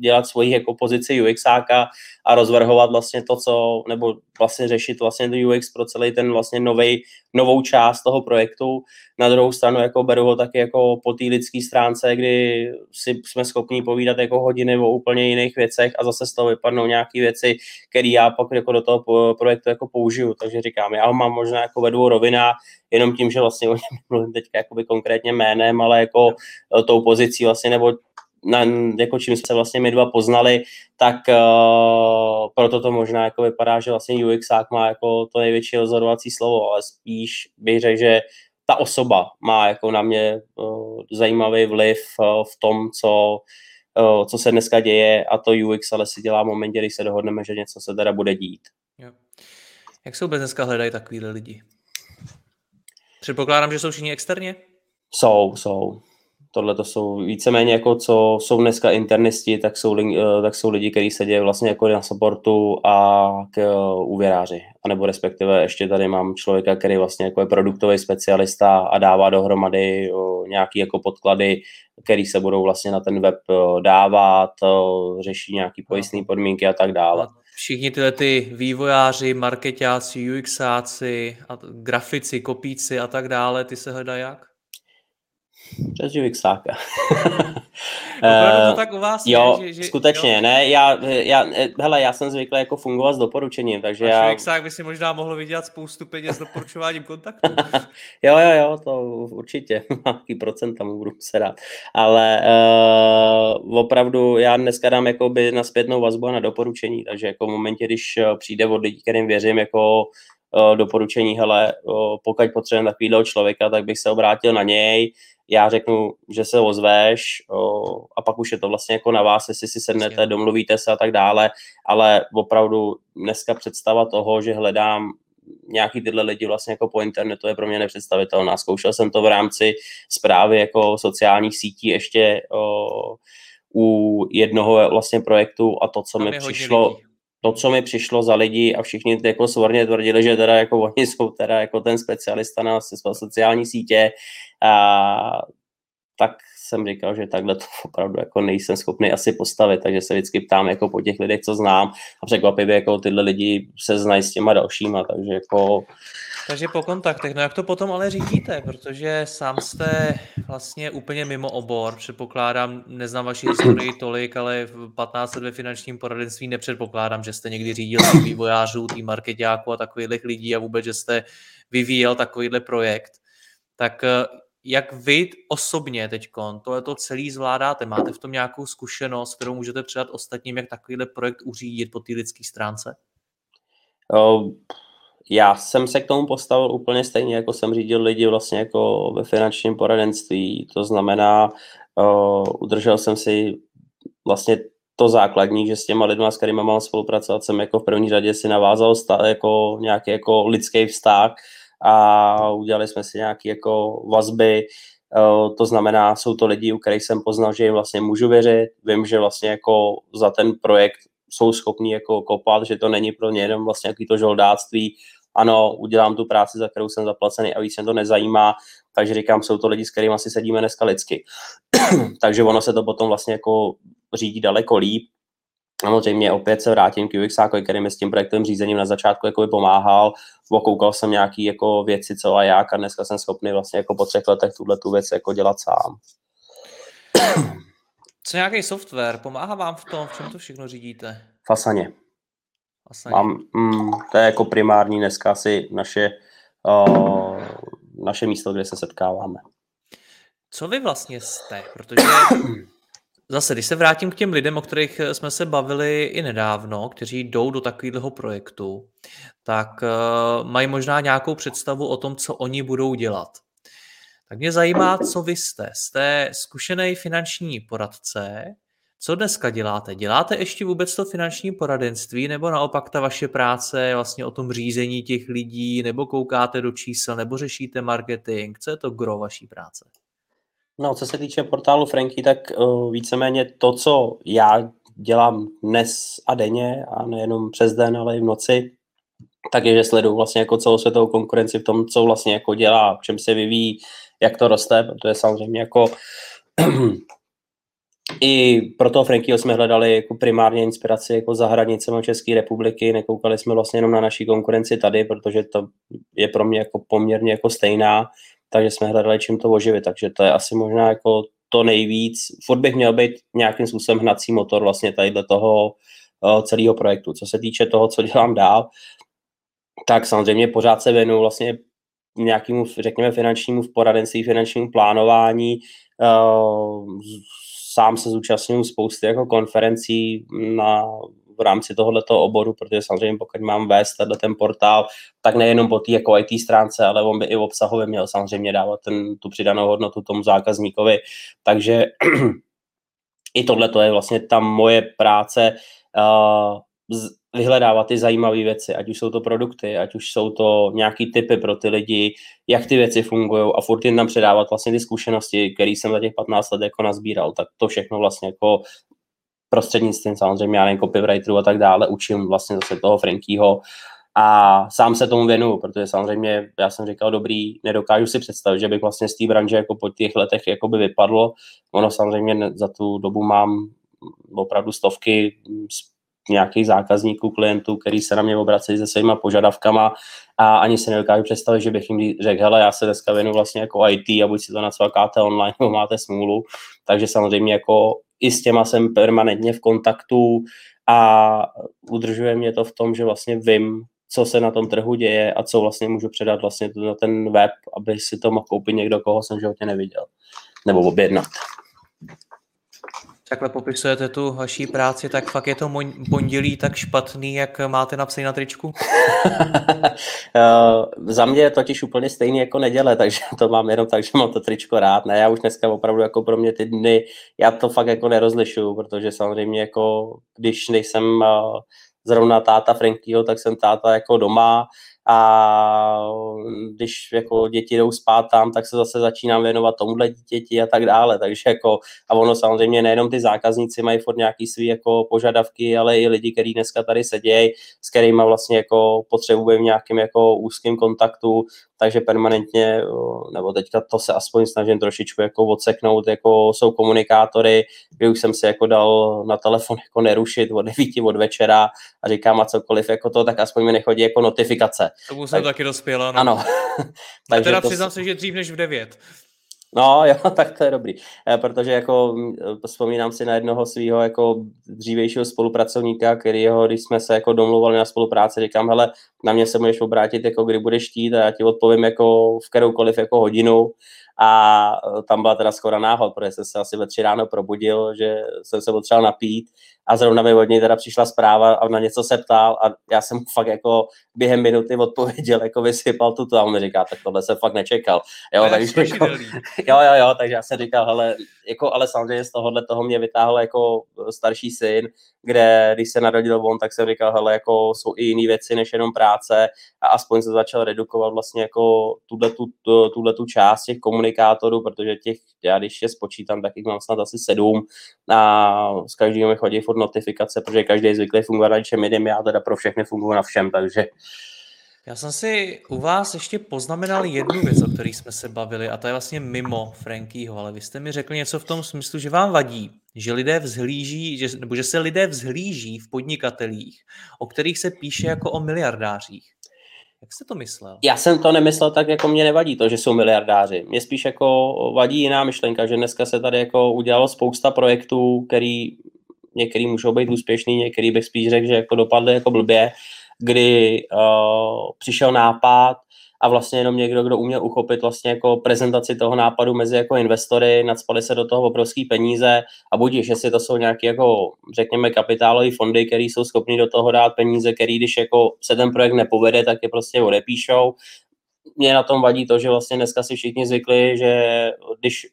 dělat svoji jako pozici UXáka a rozvrhovat vlastně to, co, nebo vlastně řešit vlastně to UX pro celý ten vlastně novej, novou část toho projektu. Na druhou stranu jako beru ho taky jako po té lidské stránce, kdy si jsme schopni povídat jako hodiny o úplně jiných věcech a zase z toho vypadnou nějaké věci, které já pak jako do toho projektu jako použiju. Takže říkám, já ho mám možná jako ve dvou rovinách, jenom tím, že vlastně o něm mluvím teďka jakoby konkrétně jménem, ale jako tou pozicí vlastně, nebo na, jako čím se vlastně my dva poznali, tak uh, proto to možná jako vypadá, že vlastně UXák má jako to největší rozhodovací slovo, ale spíš bych řekl, že ta osoba má jako na mě uh, zajímavý vliv uh, v tom, co, uh, co se dneska děje a to UX ale si dělá v momentě, kdy se dohodneme, že něco se teda bude dít. Jo. Jak se vůbec dneska hledají takovýhle lidi? Předpokládám, že jsou všichni externě? Jsou, jsou tohle to jsou víceméně jako co jsou dneska internisti, tak jsou, eh, tak jsou lidi, kteří sedějí vlastně jako na supportu a k eh, úvěráři. A nebo respektive ještě tady mám člověka, který vlastně jako je produktový specialista a dává dohromady nějaký jako podklady, který se budou vlastně na ten web dávat, řeší nějaký pojistné podmínky a tak dále. Všichni tyhle ty vývojáři, marketáci, UXáci, grafici, kopíci a tak dále, ty se hledají jak? Přes Živixáka. Opravdu to tak u vás jo, je, že, že, skutečně, jo? ne, já, já, hele, já jsem zvyklý jako fungovat s doporučením, takže A já... Živixák by si možná mohl vydělat spoustu peněz s doporučováním kontaktu. jo, jo, jo, to určitě, nějaký procent tam budu se dát, ale uh, opravdu já dneska dám jakoby na zpětnou vazbu a na doporučení, takže jako v momentě, když eh, přijde od lidí, kterým věřím, jako doporučení, hele, pokud potřebujeme takového člověka, tak bych se obrátil na něj, já řeknu, že se ozveš o, a pak už je to vlastně jako na vás, jestli si sednete, domluvíte se a tak dále, ale opravdu dneska představa toho, že hledám nějaký tyhle lidi vlastně jako po internetu je pro mě nepředstavitelná. Zkoušel jsem to v rámci zprávy jako sociálních sítí ještě o, u jednoho vlastně projektu a to, co Tam mi přišlo, to, co mi přišlo za lidi a všichni jako svorně tvrdili, že teda jako oni jsou teda jako ten specialista na sociální sítě, a, tak jsem říkal, že takhle to opravdu jako nejsem schopný asi postavit, takže se vždycky ptám jako po těch lidech, co znám a překvapivě jako tyhle lidi se znají s těma dalšíma, takže jako takže po kontaktech, no jak to potom ale řídíte, protože sám jste vlastně úplně mimo obor, předpokládám, neznám vaši historii tolik, ale v 15 let ve finančním poradenství nepředpokládám, že jste někdy řídil tým vývojářů, tým marketáků a takových lidí a vůbec, že jste vyvíjel takovýhle projekt. Tak eh, jak vy osobně teď tohle to celý zvládáte? Máte v tom nějakou zkušenost, kterou můžete předat ostatním, jak takovýhle projekt uřídit po té lidské stránce? Uh já jsem se k tomu postavil úplně stejně, jako jsem řídil lidi vlastně jako ve finančním poradenství. To znamená, uh, udržel jsem si vlastně to základní, že s těma lidma, s kterými mám spolupracovat, jsem jako v první řadě si navázal stát, jako nějaký jako lidský vztah a udělali jsme si nějaké jako vazby, Uh, to znamená, jsou to lidi, u kterých jsem poznal, že jim vlastně můžu věřit. Vím, že vlastně jako za ten projekt jsou schopní jako kopat, že to není pro ně jenom vlastně jaký to žoldáctví, ano, udělám tu práci, za kterou jsem zaplacený a víc mě to nezajímá, takže říkám, jsou to lidi, s kterými asi sedíme dneska lidsky. takže ono se to potom vlastně jako řídí daleko líp Samozřejmě opět se vrátím k UX, který mi s tím projektovým řízením na začátku jako pomáhal, okoukal jsem nějaké jako věci, co a jak a dneska jsem schopný vlastně jako po třech letech tuhle tu věc jako dělat sám. Co nějaký software? Pomáhá vám v tom, v čem to všechno řídíte? Fasaně. Fasaně. Mám, mm, to je jako primární dneska asi naše, uh, naše místo, kde se setkáváme. Co vy vlastně jste? Protože zase, když se vrátím k těm lidem, o kterých jsme se bavili i nedávno, kteří jdou do takového projektu, tak uh, mají možná nějakou představu o tom, co oni budou dělat. Tak mě zajímá, co vy jste. Jste zkušený finanční poradce. Co dneska děláte? Děláte ještě vůbec to finanční poradenství, nebo naopak ta vaše práce je vlastně o tom řízení těch lidí, nebo koukáte do čísel, nebo řešíte marketing? Co je to gro vaší práce? No, co se týče portálu Franky, tak uh, víceméně to, co já dělám dnes a denně, a nejenom přes den, ale i v noci, tak je, že sleduju vlastně jako celosvětovou konkurenci v tom, co vlastně jako dělá, v čem se vyvíjí, jak to roste, protože samozřejmě jako i pro toho Frankyho jsme hledali jako primárně inspiraci jako za hranicemi České republiky, nekoukali jsme vlastně jenom na naší konkurenci tady, protože to je pro mě jako poměrně jako stejná, takže jsme hledali čím to oživit, takže to je asi možná jako to nejvíc. Furt bych měl být nějakým způsobem hnací motor vlastně tady do toho uh, celého projektu. Co se týče toho, co dělám dál, tak samozřejmě pořád se věnu vlastně nějakému, řekněme, finančnímu poradenství, finančnímu plánování. Uh, sám se zúčastňuji spousty jako konferencí na v rámci tohoto oboru, protože samozřejmě pokud mám vést tenhle ten portál, tak nejenom po té jako IT stránce, ale on by i obsahově měl samozřejmě dávat ten, tu přidanou hodnotu tomu zákazníkovi. Takže i tohle to je vlastně ta moje práce, uh, vyhledávat ty zajímavé věci, ať už jsou to produkty, ať už jsou to nějaký typy pro ty lidi, jak ty věci fungují a furt jim tam předávat vlastně ty zkušenosti, které jsem za těch 15 let jako nazbíral, tak to všechno vlastně jako prostřednictvím samozřejmě, já nevím, copywriterů a tak dále, učím vlastně zase toho Frankyho a sám se tomu věnuju, protože samozřejmě, já jsem říkal, dobrý, nedokážu si představit, že bych vlastně z té branže jako po těch letech jako by vypadlo. Ono samozřejmě za tu dobu mám opravdu stovky nějakých zákazníků, klientů, který se na mě obracejí se svýma požadavkama a ani se nedokážu představit, že bych jim řekl, hele, já se dneska věnu vlastně jako IT a buď si to nacvakáte online, nebo máte smůlu. Takže samozřejmě jako i s těma jsem permanentně v kontaktu a udržuje mě to v tom, že vlastně vím, co se na tom trhu děje a co vlastně můžu předat vlastně na ten web, aby si to mohl koupit někdo, koho jsem životě neviděl. Nebo objednat takhle popisujete tu vaší práci, tak fakt je to pondělí tak špatný, jak máte napsaný na tričku? uh, za mě je totiž úplně stejný jako neděle, takže to mám jenom tak, že mám to tričko rád. Ne, já už dneska opravdu jako pro mě ty dny, já to fakt jako nerozlišuju, protože samozřejmě jako když nejsem uh, zrovna táta Frankyho, tak jsem táta jako doma a když jako děti jdou spát tam, tak se zase začínám věnovat tomuhle děti a tak dále, takže jako a ono samozřejmě nejenom ty zákazníci mají furt nějaký svý jako požadavky, ale i lidi, kteří dneska tady sedějí, s kterými vlastně jako potřebují v nějakém jako úzkém kontaktu, takže permanentně, nebo teďka to se aspoň snažím trošičku jako odseknout, jako jsou komunikátory, kdy už jsem si jako dal na telefon jako nerušit od 9 od večera a říkám a cokoliv jako to, tak aspoň mi nechodí jako notifikace. Tomu jsem tak, taky dospěla. No. Ano. takže teda to... přiznám se, že dřív než v 9. No jo, tak to je dobrý, eh, protože jako eh, vzpomínám si na jednoho svého jako dřívějšího spolupracovníka, kterýho, když jsme se jako domluvali na spolupráci, říkám, hele, na mě se můžeš obrátit, jako kdy budeš chtít a já ti odpovím jako v kteroukoliv jako hodinu a e, tam byla teda skoro náhod, protože jsem se asi ve tři ráno probudil, že jsem se potřeboval napít a zrovna mi od něj teda přišla zpráva a na něco se ptal a já jsem fakt jako během minuty odpověděl, jako vysypal tu a on mi říká, tak tohle jsem fakt nečekal. Jo, takže jako, jo, jo, jo, takže já jsem říkal, hele, jako, ale samozřejmě z tohohle toho mě vytáhl jako starší syn, kde když se narodil on, tak jsem říkal, hele, jako jsou i jiné věci než jenom práce a aspoň se začal redukovat vlastně jako tuhle tu, tuhle tu část těch komunikátorů, protože těch, já když je spočítám, tak jich mám snad asi sedm a s každým mi chodí furt notifikace, protože každý je zvyklý fungovat na čem jiným, já teda pro všechny funguji na všem, takže Já jsem si u vás ještě poznamenal jednu věc, o které jsme se bavili, a to je vlastně mimo Frankýho, ale vy jste mi řekli něco v tom smyslu, že vám vadí, že lidé vzhlíží, že, nebo že se lidé vzhlíží v podnikatelích, o kterých se píše jako o miliardářích. Jak jste to myslel? Já jsem to nemyslel tak, jako mě nevadí to, že jsou miliardáři. Mě spíš jako vadí jiná myšlenka, že dneska se tady jako udělalo spousta projektů, který některý můžou být úspěšný, některý bych spíš řekl, že jako dopadly jako blbě, kdy uh, přišel nápad a vlastně jenom někdo, kdo uměl uchopit vlastně jako prezentaci toho nápadu mezi jako investory, nadspali se do toho obrovský peníze a budíš, jestli to jsou nějaké jako, řekněme, kapitálové fondy, které jsou schopni do toho dát peníze, který když jako se ten projekt nepovede, tak je prostě odepíšou. Mě na tom vadí to, že vlastně dneska si všichni zvykli, že když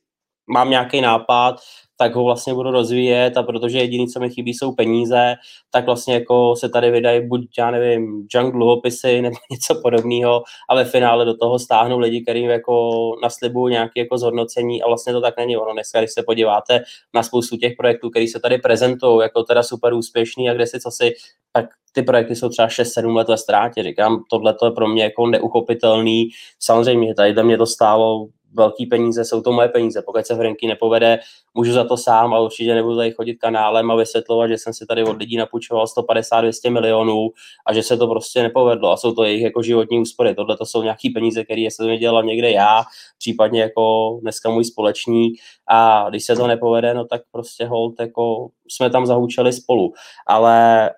mám nějaký nápad, tak ho vlastně budu rozvíjet a protože jediný, co mi chybí, jsou peníze, tak vlastně jako se tady vydají buď, já nevím, junk dluhopisy nebo něco podobného a ve finále do toho stáhnou lidi, kterým jako naslibují nějaké jako zhodnocení a vlastně to tak není ono. Dneska, když se podíváte na spoustu těch projektů, které se tady prezentují jako teda super úspěšný a kde si co si, tak ty projekty jsou třeba 6-7 let ve ztrátě. Říkám, tohle je pro mě jako neuchopitelný. Samozřejmě, tady mě to stálo velký peníze, jsou to moje peníze. Pokud se Franky nepovede, můžu za to sám a určitě nebudu tady chodit kanálem a vysvětlovat, že jsem si tady od lidí napůjčoval 150-200 milionů a že se to prostě nepovedlo a jsou to jejich jako životní úspory. Tohle to jsou nějaké peníze, které jsem dělal někde já, případně jako dneska můj společník a když se to nepovede, no tak prostě hold, jako jsme tam zahučeli spolu. Ale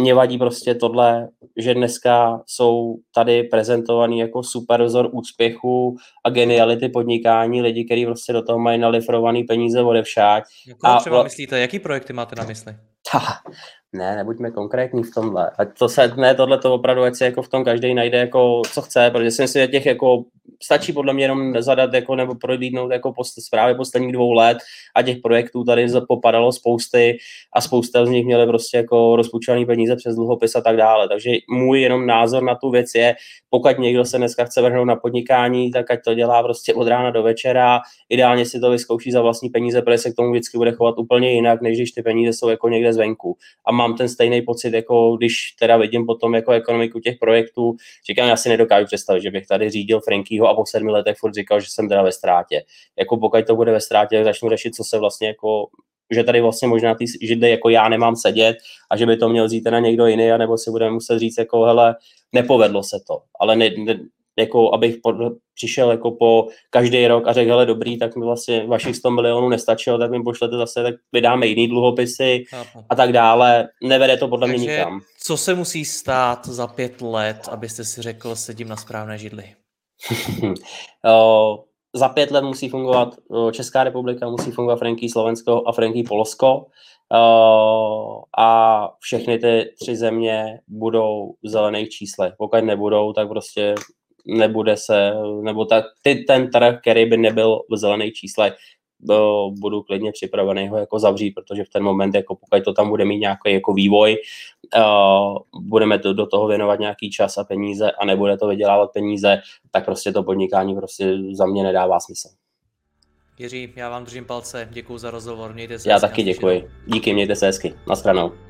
mě vadí prostě tohle, že dneska jsou tady prezentovaný jako super vzor úspěchu a geniality podnikání lidi, kteří prostě do toho mají nalifrovaný peníze odevšát. Jako a třeba myslíte, jaký projekty máte na mysli? Ta, ne, nebuďme konkrétní v tomhle. A to se, ne, tohle to opravdu, ať se jako v tom každý najde jako co chce, protože si myslím, že těch jako stačí podle mě jenom zadat jako, nebo prohlídnout jako post, zprávy posledních dvou let a těch projektů tady popadalo spousty a spousta z nich měly prostě jako rozpůjčovaný peníze přes dluhopis a tak dále. Takže můj jenom názor na tu věc je, pokud někdo se dneska chce vrhnout na podnikání, tak ať to dělá prostě od rána do večera, ideálně si to vyzkouší za vlastní peníze, protože se k tomu vždycky bude chovat úplně jinak, než když ty peníze jsou jako někde zvenku. A mám ten stejný pocit, jako když teda vidím potom jako ekonomiku těch projektů, říkám, já si nedokážu představit, že bych tady řídil Frankyho a po sedmi letech furt říkal, že jsem teda ve ztrátě. Jako pokud to bude ve ztrátě, tak začnu řešit, co se vlastně jako že tady vlastně možná ty židly jako já nemám sedět a že by to měl vzít na někdo jiný, nebo si budeme muset říct jako hele, nepovedlo se to, ale ne, ne, jako abych pod, přišel jako po každý rok a řekl, hele dobrý, tak mi vlastně vašich 100 milionů nestačilo, tak mi pošlete zase, tak vydáme jiný dluhopisy a tak dále. Nevede to podle Takže mě nikam. co se musí stát za pět let, abyste si řekl, sedím na správné židli? za pět let musí fungovat Česká republika, musí fungovat Franky Slovensko a Franky Polsko a všechny ty tři země budou v zelených číslech. Pokud nebudou, tak prostě nebude se, nebo tak ty, ten trh, který by nebyl v zelených číslech, budu klidně připravený ho jako zavřít, protože v ten moment, jako pokud to tam bude mít nějaký jako vývoj, budeme to, do toho věnovat nějaký čas a peníze a nebude to vydělávat peníze, tak prostě to podnikání prostě za mě nedává smysl. Jiří, já vám držím palce, děkuji za rozhovor, mějte se Já taky děkuji. Díky, mějte se hezky. Na stranou.